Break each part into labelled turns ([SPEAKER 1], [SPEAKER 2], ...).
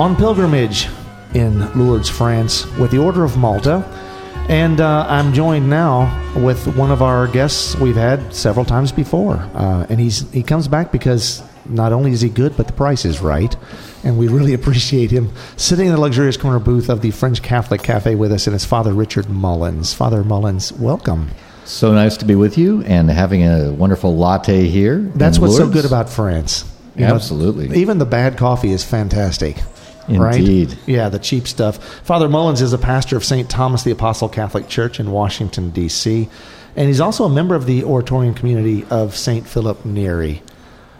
[SPEAKER 1] on pilgrimage in Lourdes, France, with the Order of Malta. And uh, I'm joined now with one of our guests we've had several times before. Uh, and he's he comes back because not only is he good, but the price is right. And we really appreciate him sitting in the luxurious corner booth of the French Catholic Cafe with us. And it's Father Richard Mullins. Father Mullins, welcome.
[SPEAKER 2] So nice to be with you and having a wonderful latte here.
[SPEAKER 1] That's what's so good about France. You know,
[SPEAKER 2] Absolutely.
[SPEAKER 1] even the bad coffee is fantastic.
[SPEAKER 2] Indeed.
[SPEAKER 1] Right? Yeah, the cheap stuff. Father Mullins is a pastor of St. Thomas the Apostle Catholic Church in Washington, D.C., and he's also a member of the Oratorian community of St. Philip Neri,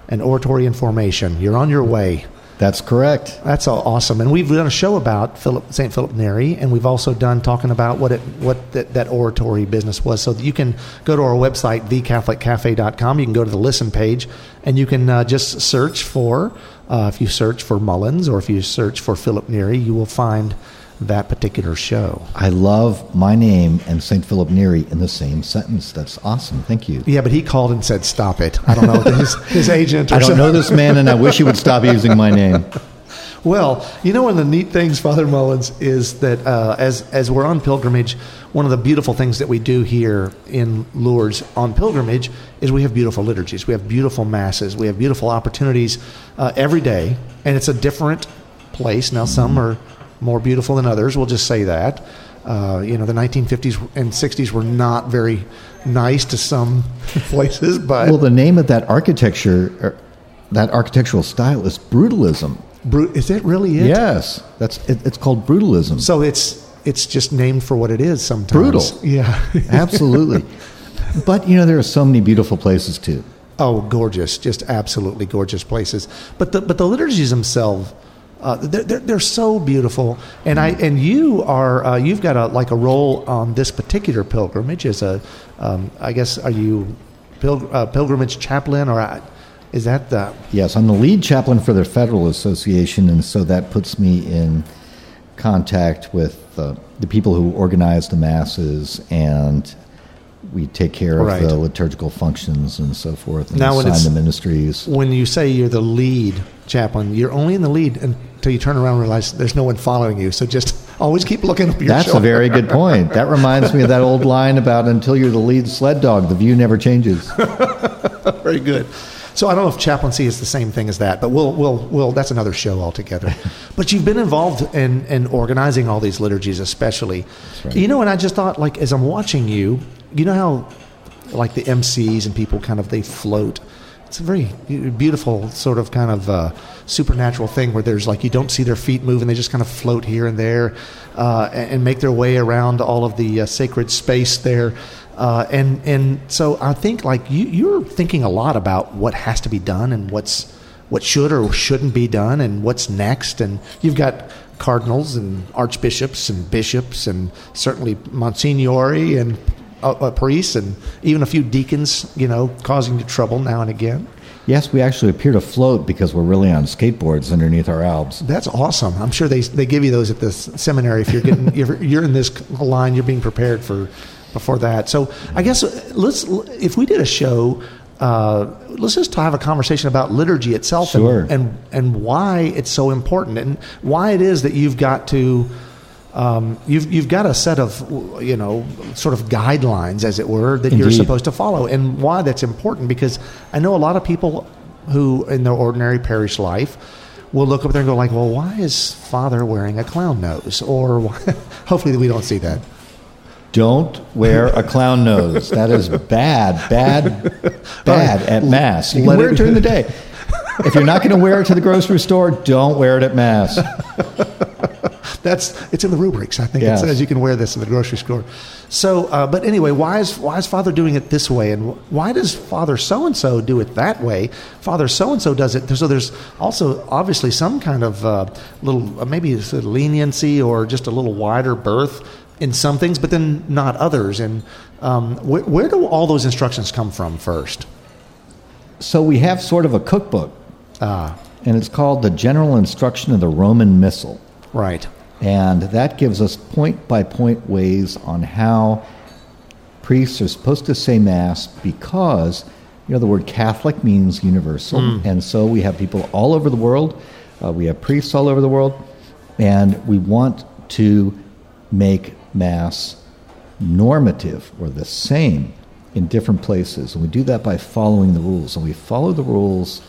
[SPEAKER 1] an Oratorian formation. You're on your way.
[SPEAKER 2] That's correct.
[SPEAKER 1] That's all awesome. And we've done a show about Philip, St. Philip Neri, and we've also done talking about what it what that, that oratory business was. So you can go to our website, thecatholiccafe.com. You can go to the listen page, and you can uh, just search for, uh, if you search for Mullins or if you search for Philip Neri, you will find that particular show.
[SPEAKER 2] I love my name and St. Philip Neri in the same sentence. That's awesome. Thank you.
[SPEAKER 1] Yeah, but he called and said, "Stop it." I don't know his, his agent. Or
[SPEAKER 2] I don't
[SPEAKER 1] something.
[SPEAKER 2] know this man, and I wish he would stop using my name.
[SPEAKER 1] Well, you know, one of the neat things, Father Mullins, is that uh, as as we're on pilgrimage, one of the beautiful things that we do here in Lourdes on pilgrimage is we have beautiful liturgies, we have beautiful masses, we have beautiful opportunities uh, every day, and it's a different place. Now, some are more beautiful than others. We'll just say that. Uh, you know, the 1950s and 60s were not very nice to some places, but
[SPEAKER 2] Well, the name of that architecture, er, that architectural style is brutalism.
[SPEAKER 1] Bru- is it really it?
[SPEAKER 2] Yes, that's it, it's called brutalism.
[SPEAKER 1] So it's it's just named for what it is sometimes.
[SPEAKER 2] Brutal.
[SPEAKER 1] Yeah.
[SPEAKER 2] Absolutely. But you know, there are so many beautiful places too.
[SPEAKER 1] oh, gorgeous! Just absolutely gorgeous places. But the but the liturgies themselves. Uh, they're, they're, they're so beautiful, and I and you are uh, you've got a like a role on this particular pilgrimage as a um, I guess are you pil- uh, pilgrimage chaplain or is that the
[SPEAKER 2] Yes, I'm the lead chaplain for the Federal Association, and so that puts me in contact with uh, the people who organize the masses, and we take care of
[SPEAKER 1] Right.
[SPEAKER 2] the liturgical functions and so forth, and
[SPEAKER 1] Now, when
[SPEAKER 2] assign the ministries.
[SPEAKER 1] when you say you're the lead chaplain, you're only in the lead until you turn around and realize there's no one following you. So just always keep looking up your
[SPEAKER 2] That's a very good point. That reminds me of that old line about "Until you're the lead sled dog, the view never changes."
[SPEAKER 1] Very good. So I don't know if chaplaincy is the same thing as that, but we'll we'll we'll that's another show altogether. but you've been involved in in organizing all these liturgies, especially.
[SPEAKER 2] right.
[SPEAKER 1] You know, and I just thought, like, as I'm watching you, you know how, like the MCs and people kind of they float. It's a very beautiful sort of kind of uh, supernatural thing where there's like you don't see their feet move and they just kind of float here and there uh, and, and make their way around all of the uh, sacred space there. Uh, and and so I think like you you're thinking a lot about what has to be done and what's what should or shouldn't be done and what's next. And you've got cardinals and archbishops and bishops and certainly monsignori and uh, uh, priests and even a few deacons, you know, causing you trouble now and again.
[SPEAKER 2] yes, we actually appear to float because we're really on skateboards underneath our albs.
[SPEAKER 1] That's awesome. I'm sure they they give you those at the seminary if you're getting if you're in this line. You're being prepared for before that. So I guess let's if we did a show. Uh, let's just have a conversation about liturgy itself
[SPEAKER 2] Sure.
[SPEAKER 1] and, and and why it's so important and why it is that you've got to um, you've you've got a set of you know sort of guidelines as it were that you're supposed to follow and why that's important because I know a lot of people who in their ordinary parish life will look up there and go like well why is father wearing a clown nose or hopefully we don't see that
[SPEAKER 2] Don't wear a clown nose. That is bad, bad, bad at mass. You can
[SPEAKER 1] Let
[SPEAKER 2] wear
[SPEAKER 1] it-
[SPEAKER 2] during the day. If you're not going to wear it to the grocery store, don't wear it at mass.
[SPEAKER 1] That's it's in the rubrics. I think
[SPEAKER 2] Yes.
[SPEAKER 1] it says you can wear this in the grocery store. So, uh, but anyway, why is why is Father doing it this way, and why does Father so and so do it that way? Father so and so does it. So there's also obviously some kind of uh, little uh, maybe it's a leniency or just a little wider berth in some things, but then not others. And um, where, where do all those instructions come from first?
[SPEAKER 2] So we have sort of a cookbook,
[SPEAKER 1] Ah,
[SPEAKER 2] and it's called the General Instruction of the Roman Missal.
[SPEAKER 1] right.
[SPEAKER 2] And that gives us point by point ways on how priests are supposed to say Mass because, you know, the word Catholic means universal. And so we have people all over the world, uh, we have priests all over the world, and we want to make Mass normative or the same in different places. And we do that by following the rules. And we follow the rules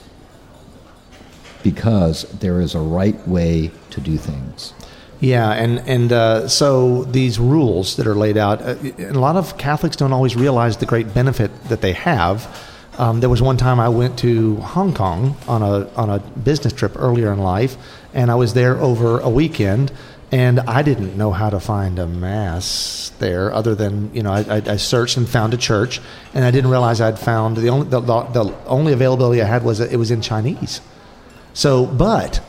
[SPEAKER 2] because there is a right way to do things.
[SPEAKER 1] Yeah, and and uh, so these rules that are laid out, uh, a lot of Catholics don't always realize the great benefit that they have. Um, there was one time I went to Hong Kong on a on a business trip earlier in life, and I was there over a weekend, and I didn't know how to find a mass there, other than you know I, I, searched and found a church, and I didn't realize I'd found the only the, the, only availability I had was that it was in Chinese. So, but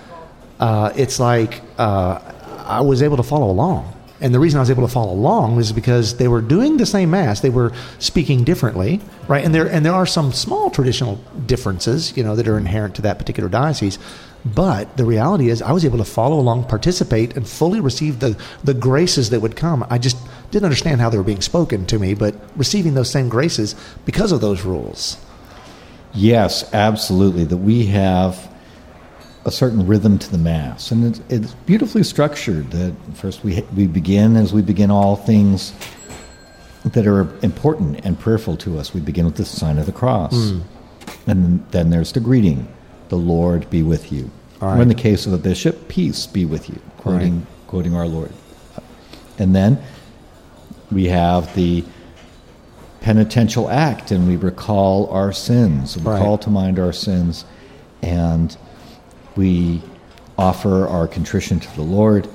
[SPEAKER 1] uh, it's like uh, I was able to follow along. And the reason I was able to follow along was because they were doing the same mass. They were speaking differently, right? And there and there are some small traditional differences, you know, that are inherent to that particular diocese. But the reality is, I was able to follow along, participate, and fully receive the the graces that would come. I just didn't understand how they were being spoken to me, but receiving those same graces because of those rules.
[SPEAKER 2] Yes, absolutely. That we have a certain rhythm to the mass, and it's, it's beautifully structured. That first we we begin as we begin all things that are important and prayerful to us. We begin with the sign of the cross,
[SPEAKER 1] Hmm.
[SPEAKER 2] and then there's the greeting: "The Lord be with you."
[SPEAKER 1] All
[SPEAKER 2] Or in the case of a bishop, "Peace be with you," quoting quoting our Lord. And then we have the penitential act and we recall our sins. We
[SPEAKER 1] Right.
[SPEAKER 2] call to mind our sins and we offer our contrition to the Lord.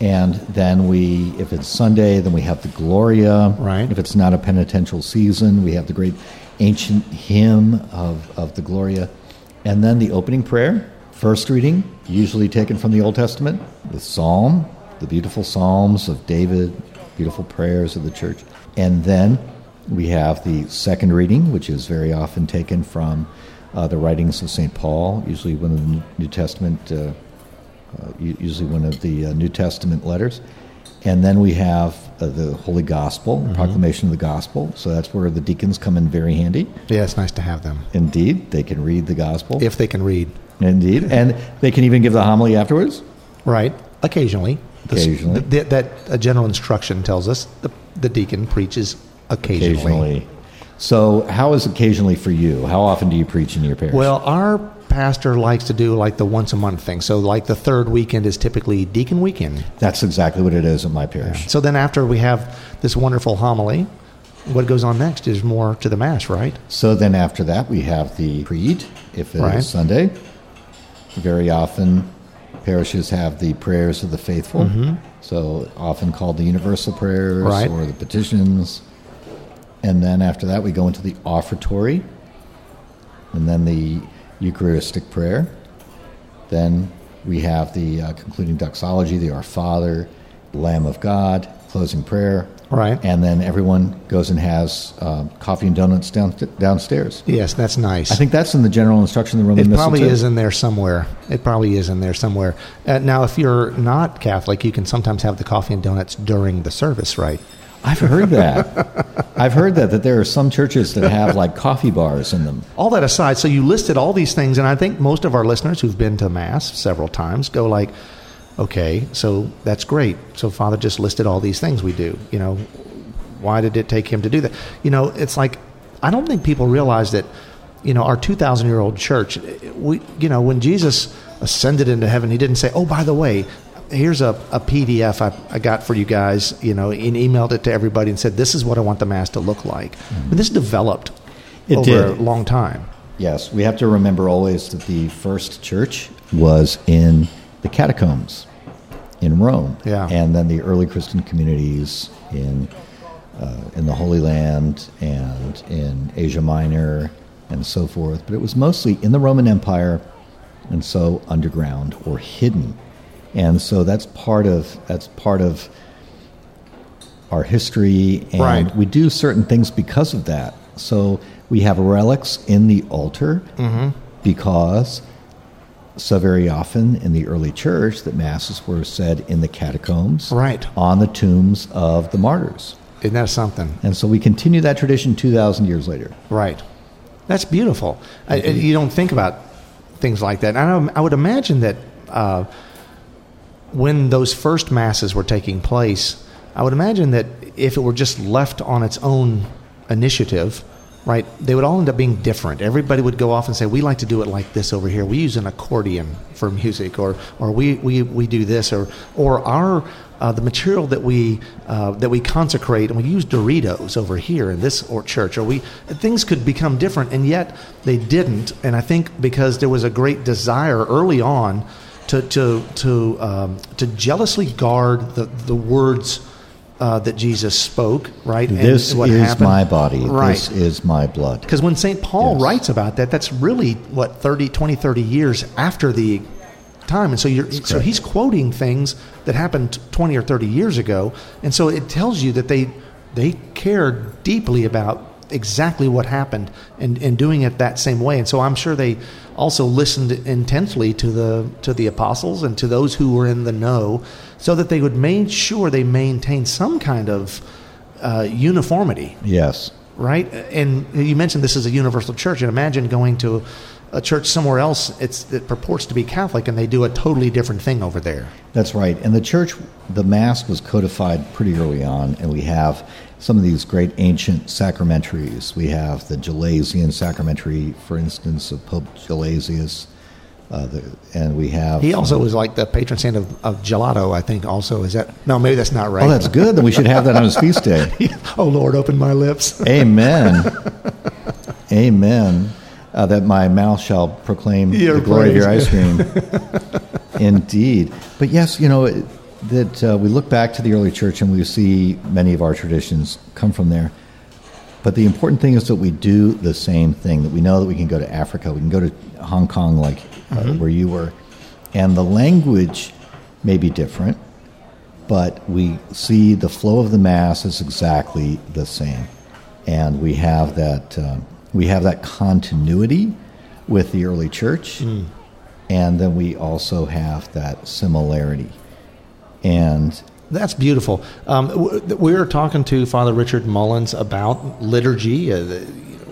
[SPEAKER 2] And then we, if it's Sunday, then we have the Gloria.
[SPEAKER 1] Right.
[SPEAKER 2] If it's not a penitential season, we have the great ancient hymn of, of the Gloria. And then the opening prayer, first reading, usually taken from the Old Testament, the Psalm, the beautiful Psalms of David, beautiful prayers of the church. And then we have the second reading, which is very often taken from uh, the writings of St. Paul, usually one of the New Testament, uh, uh, usually one of the uh, New Testament letters. And then we have uh, the Holy Gospel, proclamation of the Gospel. So that's where the deacons come in very handy.
[SPEAKER 1] Yeah, it's nice to have them
[SPEAKER 2] Indeed, they can read the Gospel.
[SPEAKER 1] if they can read.
[SPEAKER 2] Indeed. And they can even give the homily afterwards.
[SPEAKER 1] Right. Occasionally. The s-
[SPEAKER 2] Occasionally.
[SPEAKER 1] that a general instruction tells us the, the deacon preaches occasionally.
[SPEAKER 2] Occasionally. So, how is occasionally for you? How often do you preach in your parish?
[SPEAKER 1] Well, our pastor likes to do like the once a month thing. So, like the third weekend is typically deacon weekend.
[SPEAKER 2] that's exactly what it is in my parish.
[SPEAKER 1] So then, after we have this wonderful homily, what goes on next is more to the mass, right?
[SPEAKER 2] So then after that, we have the creed, if it is
[SPEAKER 1] Right.
[SPEAKER 2] Sunday. Very often, parishes have the prayers of the faithful. Mm-hmm. So often called the universal prayers
[SPEAKER 1] Right.
[SPEAKER 2] or the petitions. And then after that, we go into the offertory and then the Eucharistic prayer. Then we have the uh, concluding doxology, the Our Father, Lamb of God, closing prayer.
[SPEAKER 1] Right.
[SPEAKER 2] And then everyone goes and has uh, coffee and donuts down, downstairs.
[SPEAKER 1] Yes, that's nice.
[SPEAKER 2] I think that's in the general instruction of the Roman
[SPEAKER 1] It probably is in there somewhere. It probably is in there somewhere. Uh, now, if you're not Catholic, you can sometimes have the coffee and donuts during the service, right?
[SPEAKER 2] I've heard that. I've heard that that there are some churches that have like coffee bars in them.
[SPEAKER 1] All that aside, so you listed all these things, and I think most of our listeners who've been to Mass several times go like, okay, so that's great. So Father just listed all these things we do. You know, why did it take him to do that? You know, it's like, I don't think people realize that, you know, our 2,000 year old church, we, you know, when Jesus ascended into heaven, he didn't say, oh, by the way, here's a, a PDF I, I got for you guys, you know, and emailed it to everybody and said, this is what I want the Mass to look like. Mean, this developed
[SPEAKER 2] It
[SPEAKER 1] over
[SPEAKER 2] did.
[SPEAKER 1] a long time.
[SPEAKER 2] Yes, we have to remember always that the first church was in the catacombs. in Rome.
[SPEAKER 1] Yeah.
[SPEAKER 2] And then the early Christian communities in uh, in the Holy Land and in Asia Minor and so forth. But it was mostly in the Roman Empire, and so underground or hidden. And so that's part of that's part of our history, and
[SPEAKER 1] Right.
[SPEAKER 2] we do certain things because of that. So we have relics in the altar because so very often in the early church that masses were said in the catacombs
[SPEAKER 1] Right.
[SPEAKER 2] on the tombs of the martyrs.
[SPEAKER 1] Isn't that something?
[SPEAKER 2] And so we continue that tradition 2,000 years later.
[SPEAKER 1] Right. That's beautiful. I, I- you don't think about things like that. I, I would imagine that uh, when those first masses were taking place, I would imagine that if it were just left on its own initiative, right, they would all end up being different. Everybody would go off and say, "We like to do it like this over here. We use an accordion for music, or or we we, we do this, or or our uh, the material that we uh, that we consecrate, and we use Doritos over here in this or church, or we things could become different, and yet they didn't. And I think because there was a great desire early on to to to um, to jealously guard the the words. Uh, that Jesus spoke, right? and
[SPEAKER 2] this is
[SPEAKER 1] happened.
[SPEAKER 2] my body.
[SPEAKER 1] right?
[SPEAKER 2] This is my blood.
[SPEAKER 1] Because when St. Paul
[SPEAKER 2] Yes.
[SPEAKER 1] writes about that, that's really what 30, 20, 30 years after the time. And so you're, so
[SPEAKER 2] correct.
[SPEAKER 1] he's quoting things that happened 20 or 30 years ago. And so it tells you that they they cared deeply about exactly what happened and, and doing it that same way. And so I'm sure they also listened intently to the to the apostles and to those who were in the know so that they would make sure they maintain some kind of uh, uniformity
[SPEAKER 2] Yes.
[SPEAKER 1] right? And you mentioned this is a universal church, and imagine going to a church somewhere else it's, that purports to be Catholic, and they do a totally different thing over there.
[SPEAKER 2] That's right. And the church, the Mass was codified pretty early on, and we have some of these great ancient sacramentaries. We have the Gelasian sacramentary, for instance, of Pope Gelasius. Uh, the, and we have.
[SPEAKER 1] He also was like the patron saint of, of gelato, I think. Also, is that no? Maybe that's not right.
[SPEAKER 2] Oh, that's good. Then we should have that on his feast day.
[SPEAKER 1] oh Lord, open my lips.
[SPEAKER 2] Amen. Amen. Uh, that my mouth shall proclaim
[SPEAKER 1] Your
[SPEAKER 2] the glory of your ice cream. Indeed. But yes, you know, it- that uh, we look back to the early church and we see many of our traditions come from there. But the important thing is that we do the same thing, that we know that we can go to Africa, we can go to Hong Kong, like uh, where you were. And the language may be different, but we see the flow of the Mass is exactly the same. And we have that, uh, we have that continuity with the early church, and then we also have that similarity. And
[SPEAKER 1] That's beautiful. Um, we're talking to Father Richard Mullins about liturgy, uh,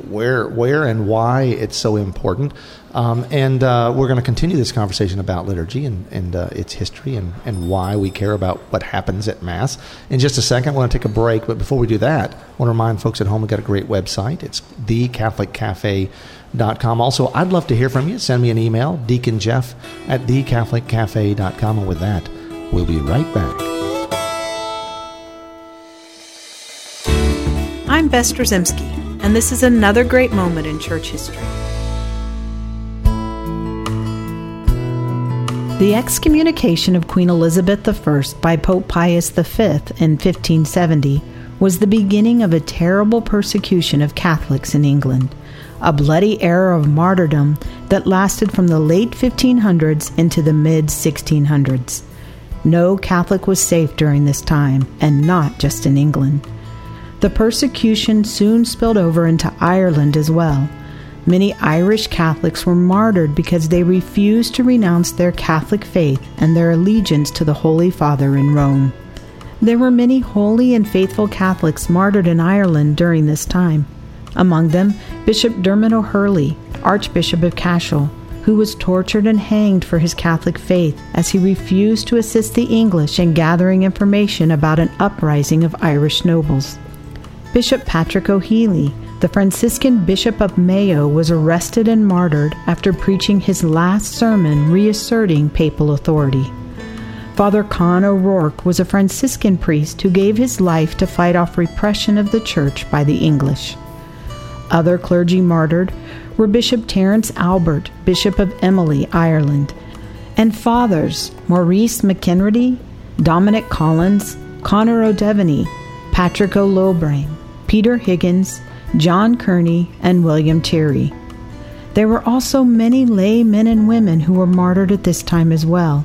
[SPEAKER 1] where, where, and why it's so important. Um, and uh, we're going to continue this conversation about liturgy and, and uh, its history and, and why we care about what happens at Mass. In just a second, I want to take a break. But before we do that, I want to remind folks at home we've got a great website. It's thecatholiccafe.com. Also, I'd love to hear from you. Send me an email, deaconjeff at thecatholiccafe.com. And with that, we'll be right back.
[SPEAKER 3] I'm Bess Drzymski, and this is another great moment in church history. The excommunication of Queen Elizabeth I by Pope Pius V in 1570 was the beginning of a terrible persecution of Catholics in England, a bloody era of martyrdom that lasted from the late 1500s into the mid 1600s. No Catholic was safe during this time, and not just in England. The persecution soon spilled over into Ireland as well. Many Irish Catholics were martyred because they refused to renounce their Catholic faith and their allegiance to the Holy Father in Rome. There were many holy and faithful Catholics martyred in Ireland during this time. Among them, Bishop Dermot O'Hurley, Archbishop of Cashel, who was tortured and hanged for his Catholic faith as he refused to assist the English in gathering information about an uprising of Irish nobles. Bishop Patrick O'Healy, the Franciscan Bishop of Mayo, was arrested and martyred after preaching his last sermon reasserting papal authority. Father Con O'Rourke was a Franciscan priest who gave his life to fight off repression of the Church by the English. Other clergy martyred were Bishop Terence Albert, Bishop of Emly, Ireland, and Fathers Maurice MacKenraghty, Dominic Collins, Connor O'Devany, Patrick O'Loughran, Peter Higgins, John Kearney, and William Tirry. There were also many lay men and women who were martyred at this time as well.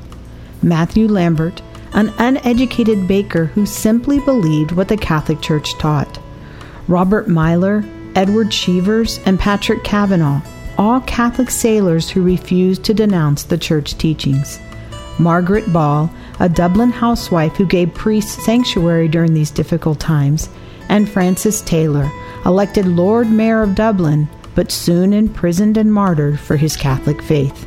[SPEAKER 3] Matthew Lambert, an uneducated baker who simply believed what the Catholic Church taught. Robert Meyler, Edward Cheevers, and Patrick Kavanaugh, all Catholic sailors who refused to denounce the Church teachings. Margaret Ball, a Dublin housewife who gave priests sanctuary during these difficult times, and Francis Taylor, elected Lord Mayor of Dublin, but soon imprisoned and martyred for his Catholic faith.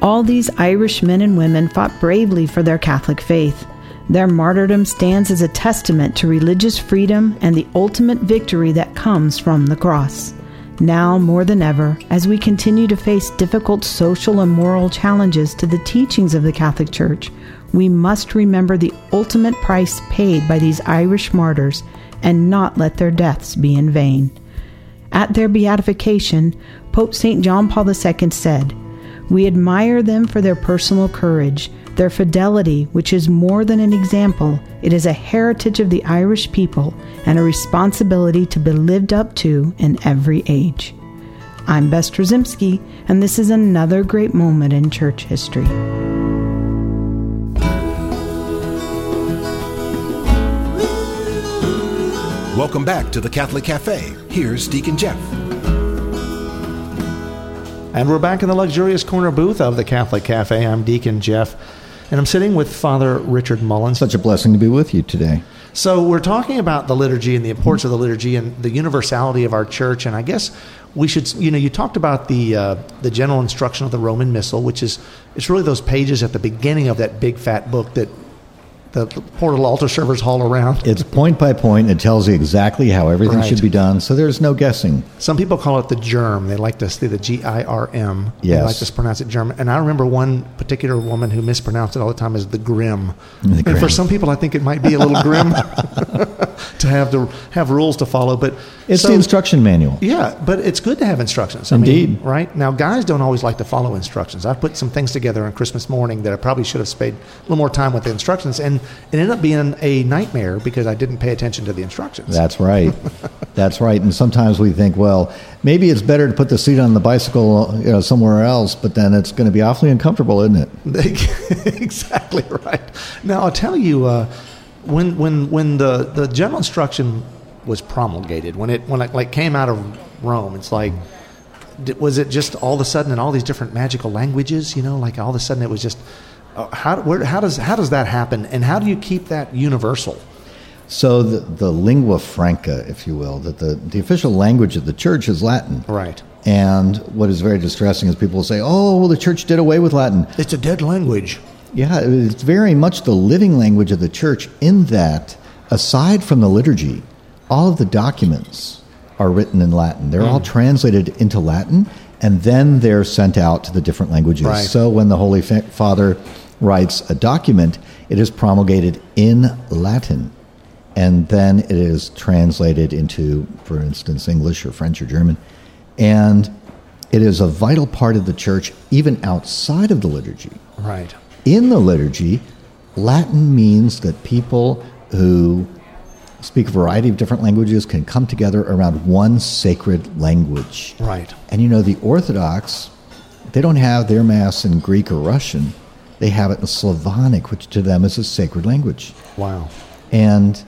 [SPEAKER 3] All these Irish men and women fought bravely for their Catholic faith. Their martyrdom stands as a testament to religious freedom and the ultimate victory that comes from the cross. Now, more than ever, as we continue to face difficult social and moral challenges to the teachings of the Catholic Church, we must remember the ultimate price paid by these Irish martyrs and not let their deaths be in vain. At their beatification, Pope St. John Paul II said, We admire them for their personal courage, their fidelity, which is more than an example, it is a heritage of the Irish people and a responsibility to be lived up to in every age. I'm Bess Drzymski, and this is another great moment in church history.
[SPEAKER 4] Welcome back to the Catholic Cafe. Here's Deacon Jeff.
[SPEAKER 1] And we're back in the luxurious corner booth of the Catholic Cafe. I'm Deacon Jeff, and I'm sitting with Father Richard Mullins.
[SPEAKER 2] Such a blessing to be with you today.
[SPEAKER 1] So, we're talking about the liturgy and the importance of the liturgy and the universality of our church. And I guess we should, you know, you talked about the uh, the general instruction of the Roman Missal, which is it's really those pages at the beginning of that big fat book that the portal altar servers haul around.
[SPEAKER 2] It's point by point. It tells you exactly how everything
[SPEAKER 1] Right.
[SPEAKER 2] should be done, so there's no guessing.
[SPEAKER 1] Some people call it the germ. They like to say the G I R M. They
[SPEAKER 2] Yes.
[SPEAKER 1] like to pronounce it germ. And I remember one particular woman who mispronounced it all the time as the grim.
[SPEAKER 2] The grim.
[SPEAKER 1] And for some people, I think it might be a little grim to have to have rules to follow. But
[SPEAKER 2] It's
[SPEAKER 1] so-
[SPEAKER 2] the instruction manual.
[SPEAKER 1] Yeah, but it's good to have instructions. I
[SPEAKER 2] Indeed.
[SPEAKER 1] Mean, right now, guys don't always like to follow instructions. I've put some things together on Christmas morning that I probably should have spent a little more time with the instructions, and it ended up being a nightmare because I didn't pay attention to the instructions.
[SPEAKER 2] That's right. That's right. And sometimes we think, well, maybe it's better to put the seat on the bicycle, you know, somewhere else, but then it's going to be awfully uncomfortable, isn't it?
[SPEAKER 1] exactly right. Now I'll tell you, uh, when when when the, the general instruction was promulgated, when it when it like came out of Rome, it's like, was it just all of a sudden in all these different magical languages? You know, like all of a sudden it was just. Uh, how where, how does how does that happen, and how do you keep that universal?
[SPEAKER 2] So the, the lingua franca, if you will, that the, the official language of the church is Latin.
[SPEAKER 1] Right.
[SPEAKER 2] And what is very distressing is people will say, oh, well, the church did away with Latin.
[SPEAKER 1] It's a dead language.
[SPEAKER 2] Yeah, it's very much the living language of the church in that, aside from the liturgy, all of the documents are written in Latin. They're all translated into Latin, and then they're sent out to the different languages.
[SPEAKER 1] Right.
[SPEAKER 2] So when the Holy Fa- Father writes a document, it is promulgated in Latin, and then it is translated into, for instance, English or French or German. And it is a vital part of the church, even outside of the liturgy
[SPEAKER 1] Right.
[SPEAKER 2] in the liturgy, Latin means that people who speak a variety of different languages can come together around one sacred language.
[SPEAKER 1] Right.
[SPEAKER 2] And you know, the Orthodox, they don't have their Mass in Greek or Russian, they have it in Slavonic, which to them is a sacred language.
[SPEAKER 1] Wow.
[SPEAKER 2] And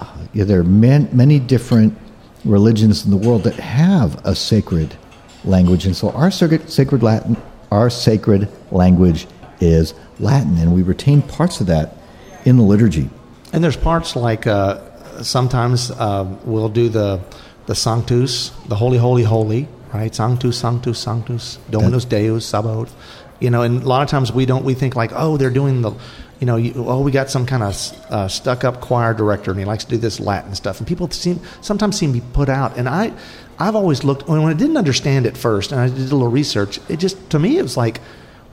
[SPEAKER 2] uh, yeah, there are man, many different religions in the world that have a sacred language, and so our sacred, sacred Latin, our sacred language is Latin, and we retain parts of that in the liturgy.
[SPEAKER 1] And there's parts like uh, sometimes uh, we'll do the the Sanctus, the Holy, Holy, Holy, right? Sanctus, Sanctus, Sanctus, Dominus Deus, Sabaoth. You know, and a lot of times we don't. We think like, oh, they're doing the, you know, you, oh, we got some kind of uh, stuck-up choir director, and he likes to do this Latin stuff, and people seem sometimes seem to be put out. And I, I've always looked when I didn't understand it first, and I did a little research. It just to me it was like,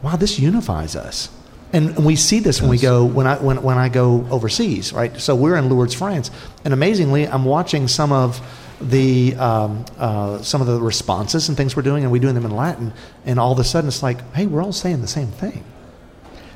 [SPEAKER 1] wow, this unifies us. And and we see this when we go when I when, when I go overseas, right? So we're in Lourdes, France, and amazingly, I'm watching some of the um, uh, some of the responses and things we're doing, and we're doing them in Latin, and all of a sudden it's like, hey, we're all saying the same thing.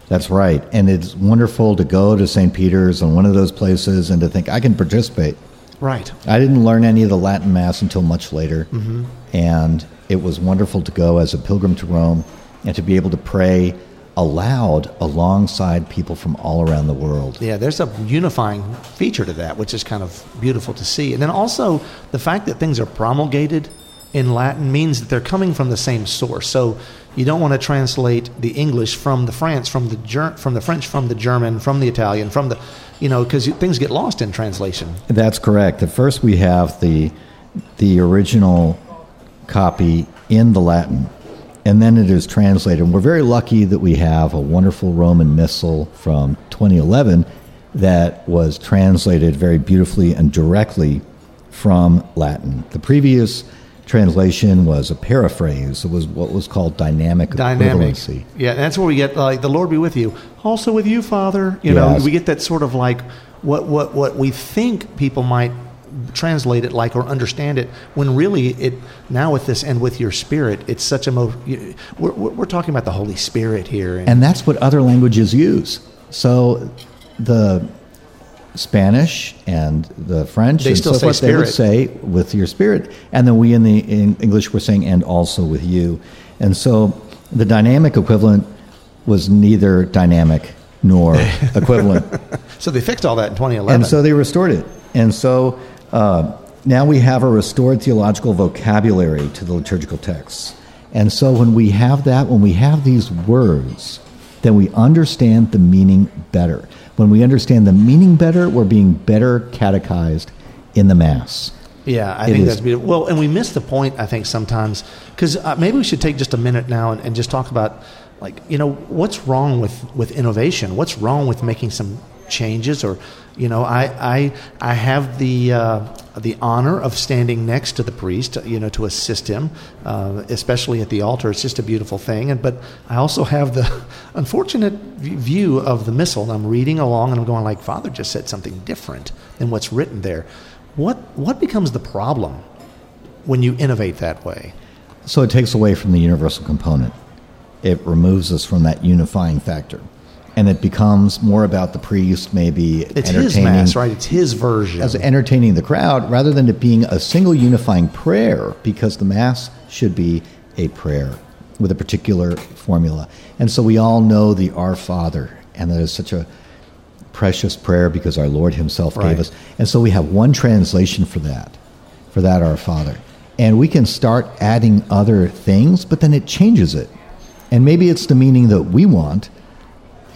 [SPEAKER 2] That's right. And it's wonderful to go to St. Peter's and one of those places and to think, I can participate.
[SPEAKER 1] Right.
[SPEAKER 2] I didn't learn any of the Latin Mass until much later. Mm-hmm. And it was wonderful to go as a pilgrim to Rome and to be able to pray aloud alongside people from all around the world.
[SPEAKER 1] Yeah, there's a unifying feature to that, which is kind of beautiful to see. And then also the fact that things are promulgated in Latin means that they're coming from the same source. So you don't want to translate the English from the France, from the Ger- from the French, from the German, from the Italian, from the you know because things get lost in translation.
[SPEAKER 2] That's correct. At first, we have the the original copy in the Latin, and then it is translated. And we're very lucky that we have a wonderful Roman Missal from 2011 that was translated very beautifully and directly from Latin. The previous translation was a paraphrase. It was what was called dynamic,
[SPEAKER 1] Dynamic.
[SPEAKER 2] equivalency.
[SPEAKER 1] Yeah, that's where we get like the Lord be with you. Also with you, Father. You know, we get that sort of like what what what we think people might translate it like or understand it when really it now with this and with your spirit it's such a mo you- we're, we're we're talking about the holy spirit here and,
[SPEAKER 2] And that's what other languages use. So the Spanish and the French
[SPEAKER 1] They
[SPEAKER 2] and
[SPEAKER 1] still
[SPEAKER 2] so
[SPEAKER 1] say
[SPEAKER 2] forth, they would say with your spirit. And then we in the in English were saying and also with you. And so the dynamic equivalent was neither dynamic nor equivalent.
[SPEAKER 1] so they fixed all that in 2011
[SPEAKER 2] And so they restored it. And so uh, now we have a restored theological vocabulary to the liturgical texts. And so when we have that, when we have these words, then we understand the meaning better. When we understand the meaning better, we're being better catechized in the Mass.
[SPEAKER 1] Yeah, I
[SPEAKER 2] It
[SPEAKER 1] think
[SPEAKER 2] is.
[SPEAKER 1] that's beautiful. Well, and we miss the point, I think, sometimes. Because uh, maybe we should take just a minute now and, and just talk about, like, you know, what's wrong with, with innovation? What's wrong with making some changes? Or, you know, I, I, I have the, uh, the honor of standing next to the priest, you know, to assist him, uh, especially at the altar. It's just a beautiful thing. And, but I also have the unfortunate view of the missal. I'm reading along and I'm going, like, Father just said something different than what's written there. What, what becomes the problem when you innovate that way?
[SPEAKER 2] So it takes away from the universal component. It removes us from that unifying factor. And it becomes more about the priest maybe
[SPEAKER 1] It's
[SPEAKER 2] entertaining
[SPEAKER 1] his mass, right? It's his version.
[SPEAKER 2] as entertaining the crowd rather than it being a single unifying prayer because the mass should be a prayer with a particular formula and so we all know the our father and that is such a precious prayer because our lord himself
[SPEAKER 1] Right.
[SPEAKER 2] gave us and so we have one translation for that for that our father and we can start adding other things but then it changes it and maybe it's the meaning that we want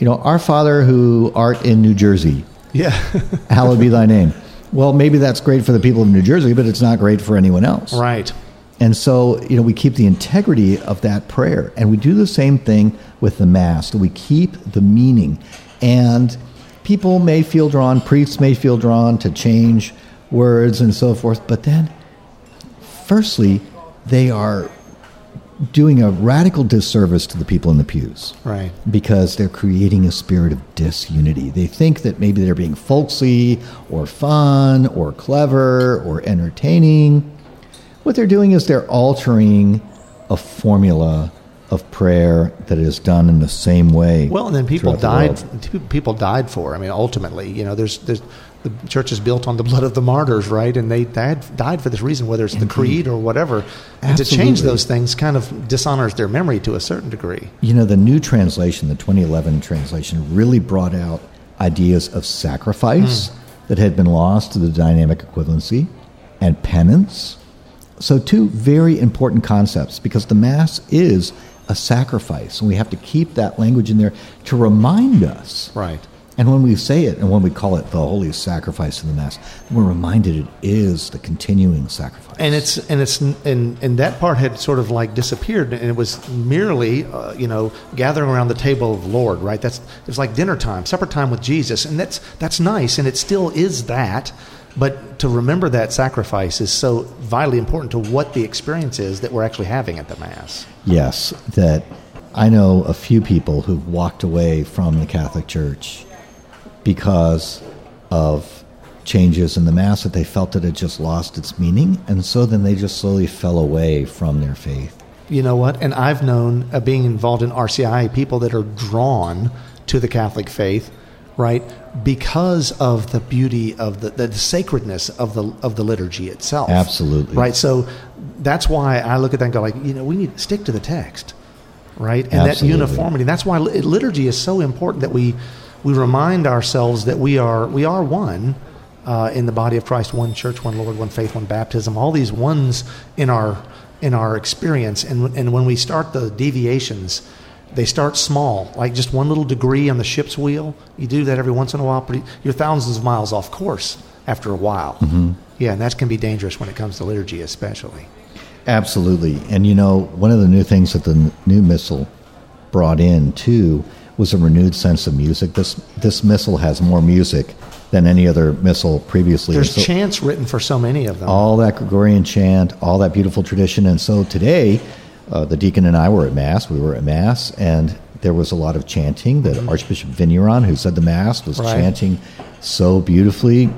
[SPEAKER 2] you know our father who art in new jersey
[SPEAKER 1] yeah.
[SPEAKER 2] hallowed be thy name. Well, maybe that's great for the people of New Jersey, but it's not great for anyone else.
[SPEAKER 1] right.
[SPEAKER 2] And so, you know, we keep the integrity of that prayer. And we do the same thing with the Mass. We keep the meaning. And people may feel drawn, priests may feel drawn to change words and so forth. But then, firstly, they are doing a radical disservice to the people in the pews
[SPEAKER 1] Right.
[SPEAKER 2] because they're creating a spirit of disunity. They think that maybe they're being folksy or fun or clever or entertaining. What they're doing is they're altering a formula of prayer that is done in the same way.
[SPEAKER 1] Well, and then people
[SPEAKER 2] throughout the
[SPEAKER 1] died. People died for. I mean, ultimately, you know, there's, there's the church is built on the blood of the martyrs, right? And they died, died for this reason, whether it's the creed or whatever. And to change those things kind of dishonors their memory to a certain degree.
[SPEAKER 2] You know, the new translation, the 2011 translation, really brought out ideas of sacrifice mm. that had been lost to the dynamic equivalency and penance. So, two very important concepts because the Mass is a sacrifice, and we have to keep that language in there to remind us.
[SPEAKER 1] Right.
[SPEAKER 2] And when we say it and when we call it the holy sacrifice of the Mass, we're reminded it is the continuing sacrifice.
[SPEAKER 1] and it's and it's and and that part had sort of like disappeared and it was merely uh, you know gathering around the table of the lord right that's it's like dinner time supper time with jesus and that's that's nice and it still is that but to remember that sacrifice is so vitally important to what the experience is that we're actually having at the mass
[SPEAKER 2] Yes, that I know a few people who've walked away from the Catholic Church because of changes in the Mass that they felt that it just lost its meaning, and so then they just slowly fell away from their faith.
[SPEAKER 1] you know what and i've known uh, being involved in rci people that are drawn to the Catholic faith, right? Because of the beauty of the, the sacredness of the of the liturgy itself.
[SPEAKER 2] Absolutely.
[SPEAKER 1] Right. So that's why I look at that and go like, you know, we need to stick to the text, right? And
[SPEAKER 2] Absolutely.
[SPEAKER 1] that uniformity. That's why liturgy is so important that we we remind ourselves that we are we are one. Uh, in the body of Christ, one church, one Lord, one faith, one baptism. All these ones in our in our experience, and and when we start the deviations, they start small, like just one little degree on the ship's wheel. You do that every once in a while, but you're thousands of miles off course after a while. Mm-hmm. Yeah, and that can be dangerous when it comes to liturgy, especially.
[SPEAKER 2] Absolutely. And you know, one of the new things that the new missal brought in too was a renewed sense of music. This this missal has more music than any other missal previously.
[SPEAKER 1] There's
[SPEAKER 2] so
[SPEAKER 1] chants written for so many of them.
[SPEAKER 2] all that Gregorian chant, all that beautiful tradition. And so today, uh, the deacon and I were at Mass. We were at Mass, and there was a lot of chanting that Archbishop Vigneron, who said the Mass, was
[SPEAKER 1] Mm-hmm. Right.
[SPEAKER 2] chanting so beautifully.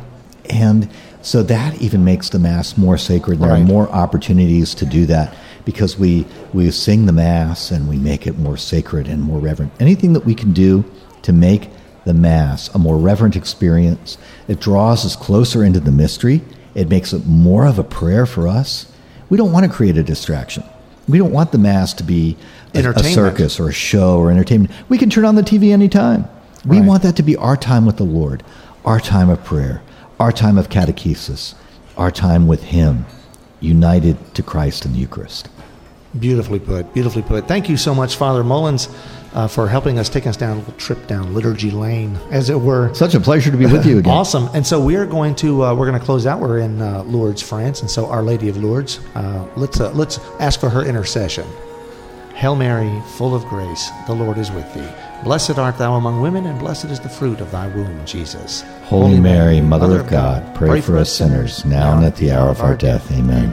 [SPEAKER 2] And so that even makes the Mass more sacred. There
[SPEAKER 1] Right.
[SPEAKER 2] are more opportunities to do that because we, we sing the Mass and we make it more sacred and more reverent. Anything that we can do to make the Mass a more reverent experience, it draws us closer into the mystery. It makes it more of a prayer for us. We don't want to create a distraction. We don't want the Mass to be a, a circus or a show or entertainment. We can turn on the TV anytime. We
[SPEAKER 1] Right.
[SPEAKER 2] want that to be our time with the Lord, our time of prayer, our time of catechesis, our time with Him, united to Christ in the Eucharist.
[SPEAKER 1] Beautifully put. Beautifully put. Thank you so much, Father Mullins, uh, for helping us take us down a little trip down liturgy lane, as it were.
[SPEAKER 2] Such a pleasure to be with you again.
[SPEAKER 1] Awesome. And so we are going to uh, we're going to close out. We're in uh, Lourdes, France, and so Our Lady of Lourdes. Uh, let's uh, let's ask for her intercession. Hail Mary, full of grace, the Lord is with thee. Blessed art thou among women, and blessed is the fruit of thy womb, Jesus.
[SPEAKER 2] Holy Mary, Mother of God, pray for us sinners, now and at the hour of our death. Amen.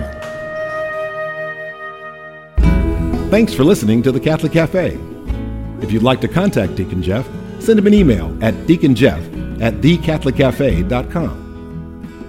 [SPEAKER 4] Thanks for listening to the Catholic Cafe. If you'd like to contact Deacon Jeff, send him an email at deaconjeff at thecatholiccafe.com.